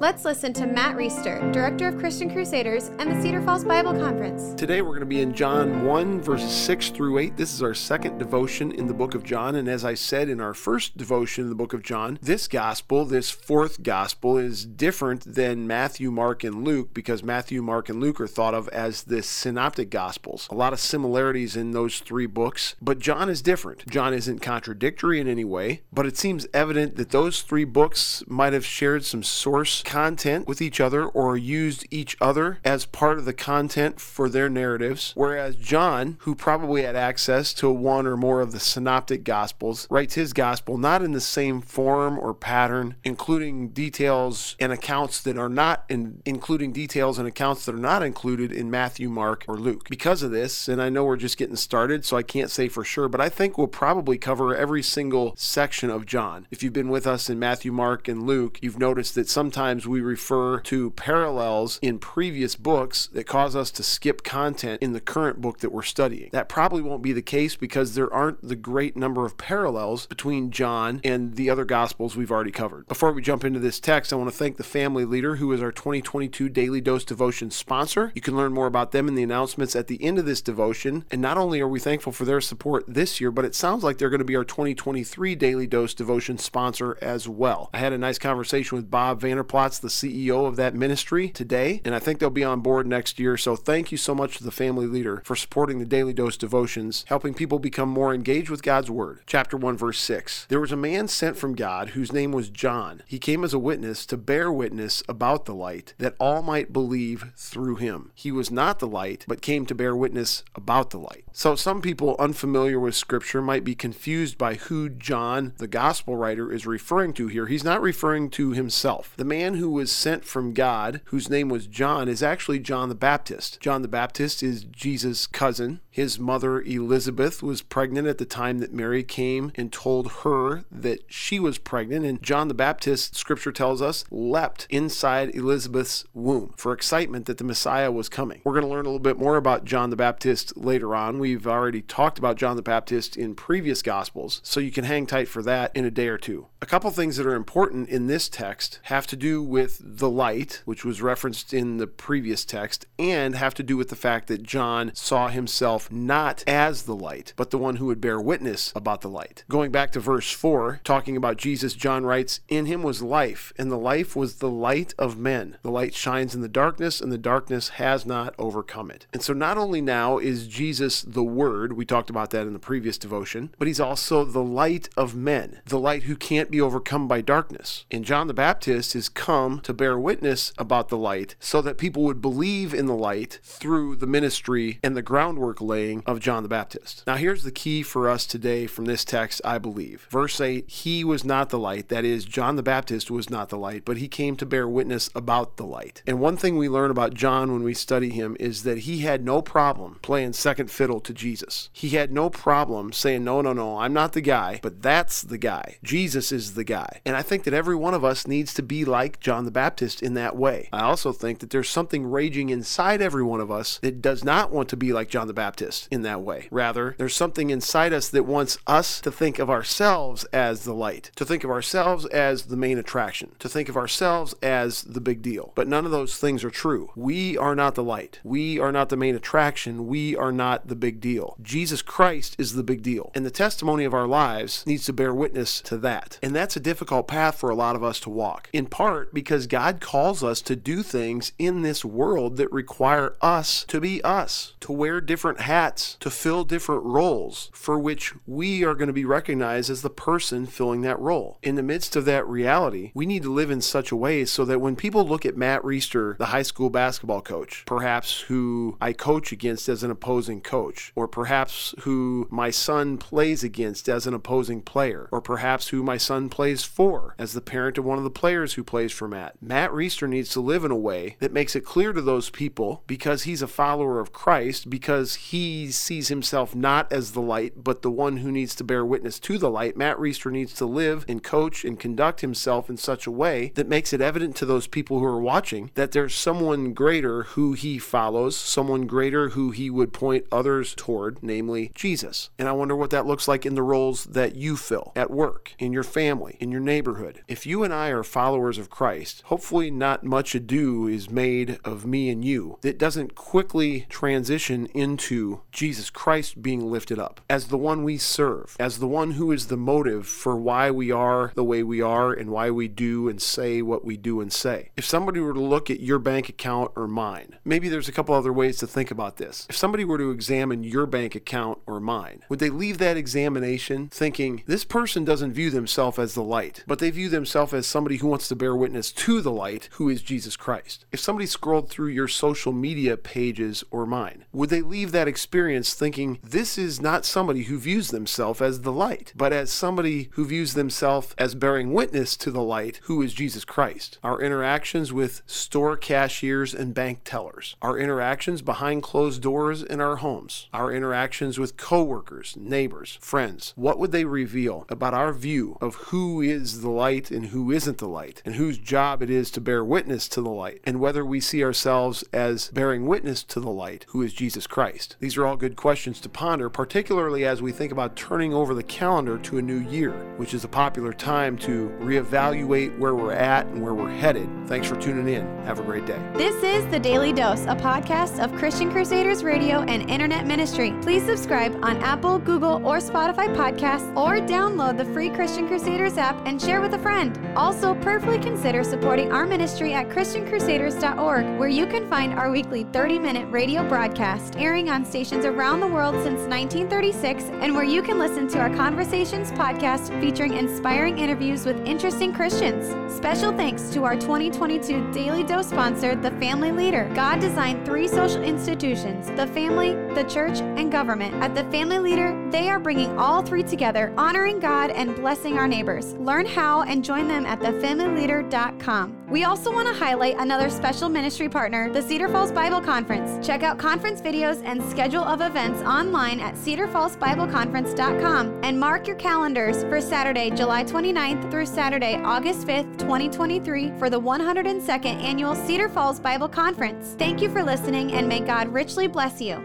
Let's listen to Matt Reisetter, Director of Christian Crusaders and the Cedar Falls Bible Conference. Today we're going to be in John 1, verses 6 through 8. This is our second devotion in the book of John. And as I said in our first devotion in the book of John, this gospel, this fourth gospel, is different than Matthew, Mark, and Luke because Matthew, Mark, and Luke are thought of as the synoptic gospels. A lot of similarities in those three books, but John is different. John isn't contradictory in any way, but it seems evident that those three books might have shared some source content with each other or used each other as part of the content for their narratives, whereas John, who probably had access to one or more of the synoptic gospels, writes his gospel not in the same form or pattern, including details and accounts that are not in, including details and accounts that are not included in Matthew, Mark, or Luke. Because of this, and I know we're just getting started, so I can't say for sure, but I think we'll probably cover every single section of John. If you've been with us in Matthew, Mark, and Luke, you've noticed that sometimes sometimes we refer to parallels in previous books that cause us to skip content in the current book that we're studying. That probably won't be the case because there aren't the great number of parallels between John and the other Gospels we've already covered. Before we jump into this text, I want to thank the family leader who is our 2022 Daily Dose Devotion sponsor. You can learn more about them in the announcements at the end of this devotion. And not only are we thankful for their support this year, but it sounds like they're going to be our 2023 Daily Dose Devotion sponsor as well. I had a nice conversation with Bob Vander Plaats the CEO of that ministry today, and I think they'll be on board next year. So thank you so much to the family leader for supporting the Daily Dose devotions, helping people become more engaged with God's Word. Chapter 1, verse 6. There was a man sent from God whose name was John. He came as a witness to bear witness about the light, that all might believe through him. He was not the light, but came to bear witness about the light. So some people unfamiliar with Scripture might be confused by who John, the gospel writer, is referring to here. He's not referring to himself. The man who was sent from God, whose name was John, is actually John the Baptist. John the Baptist is Jesus' cousin. His mother Elizabeth was pregnant at the time that Mary came and told her that she was pregnant. And John the Baptist, scripture tells us, leapt inside Elizabeth's womb for excitement that the Messiah was coming. We're going to learn a little bit more about John the Baptist later on. We've already talked about John the Baptist in previous Gospels, so you can hang tight for that in a day or two. A couple things that are important in this text have to do with the light, which was referenced in the previous text, and have to do with the fact that John saw himself not as the light, but the one who would bear witness about the light. Going back to verse 4, talking about Jesus, John writes, In him was life, and the life was the light of men. The light shines in the darkness, and the darkness has not overcome it. And so not only now is Jesus the Word, we talked about that in the previous devotion, but he's also the light of men, the light who can't be overcome by darkness. And John the Baptist is come to bear witness about the light so that people would believe in the light through the ministry and the groundwork laying of John the Baptist. Now, here's the key for us today from this text, I believe. Verse 8 He was not the light, that is, John the Baptist was not the light, but he came to bear witness about the light. And one thing we learn about John when we study him is that he had no problem playing second fiddle to Jesus. He had no problem saying, No, no, no, I'm not the guy, but that's the guy. Jesus is the guy. And I think that every one of us needs to be like John the Baptist. In that way. I also think that there's something raging inside every one of us that does not want to be like John the Baptist in that way. Rather, there's something inside us that wants us to think of ourselves as the light, to think of ourselves as the main attraction, to think of ourselves as the big deal. But none of those things are true. We are not the light. We are not the main attraction. We are not the big deal. Jesus Christ is the big deal. And the testimony of our lives needs to bear witness to that. And that's a difficult path for a lot of us to walk, in part because God calls us to do things in this world that require us to be us, to wear different hats, to fill different roles for which we are going to be recognized as the person filling that role. In the midst of that reality, we need to live in such a way so that when people look at Matt Reisetter, the high school basketball coach, perhaps who I coach against as an opposing coach, or perhaps who my son plays against as an opposing player, or perhaps who my son plays for as the parent of one of the players who plays for Matt. Matt Reisetter needs to live in a way that makes it clear to those people because he's a follower of Christ, because he sees himself not as the light, but the one who needs to bear witness to the light. Matt Reisetter needs to live and coach and conduct himself in such a way that makes it evident to those people who are watching that there's someone greater who he follows, someone greater who he would point others toward, namely Jesus. And I wonder what that looks like in the roles that you fill at work, in your family, in your neighborhood. If you and I are followers of Christ, hopefully not much ado is made of me and you that doesn't quickly transition into Jesus Christ being lifted up as the one we serve, as the one who is the motive for why we are the way we are and why we do and say what we do and say. If somebody were to look at your bank account or mine, maybe there's a couple other ways to think about this. If somebody were to examine your bank account or mine, would they leave that examination thinking this person doesn't view themselves as the light, but they view themselves as somebody who wants to bear witness to the light, who is Jesus Christ? If somebody scrolled through your social media pages or mine, would they leave that experience thinking this is not somebody who views themselves as the light, but as somebody who views themselves as bearing witness to the light, who is Jesus Christ? Our interactions with store cashiers and bank tellers, our interactions behind closed doors in our homes, our interactions with coworkers, neighbors, friends, what would they reveal about our view of who is the light and who isn't the light, and whose job it is to bear witness to the light, and whether we see ourselves as bearing witness to the light, who is Jesus Christ? These are all good questions to ponder, particularly as we think about turning over the calendar to a new year, which is a popular time to reevaluate where we're at and where we're headed. Thanks for tuning in. Have a great day. This is The Daily Dose, a podcast of Christian Crusaders Radio and Internet Ministry. Please subscribe on Apple, Google, or Spotify podcasts, or download the free Christian Crusaders app and share with a friend. Also, prayerfully supporting our ministry at ChristianCrusaders.org, where you can find our weekly 30 minute radio broadcast airing on stations around the world since 1936, and where you can listen to our Conversations podcast featuring inspiring interviews with interesting Christians. Special thanks to our 2022 Daily Dose sponsor, The Family Leader. God designed three social institutions the family, the church, and government. At The Family Leader, they are bringing all three together, honoring God and blessing our neighbors. Learn how and join them at thefamilyleader.com. We also want to highlight another special ministry partner, the Cedar Falls Bible Conference. Check out conference videos and schedule of events online at cedarfallsbibleconference.com and mark your calendars for Saturday, July 29th through Saturday, August 5th, 2023 for the 102nd annual Cedar Falls Bible Conference. Thank you for listening and may God richly bless you.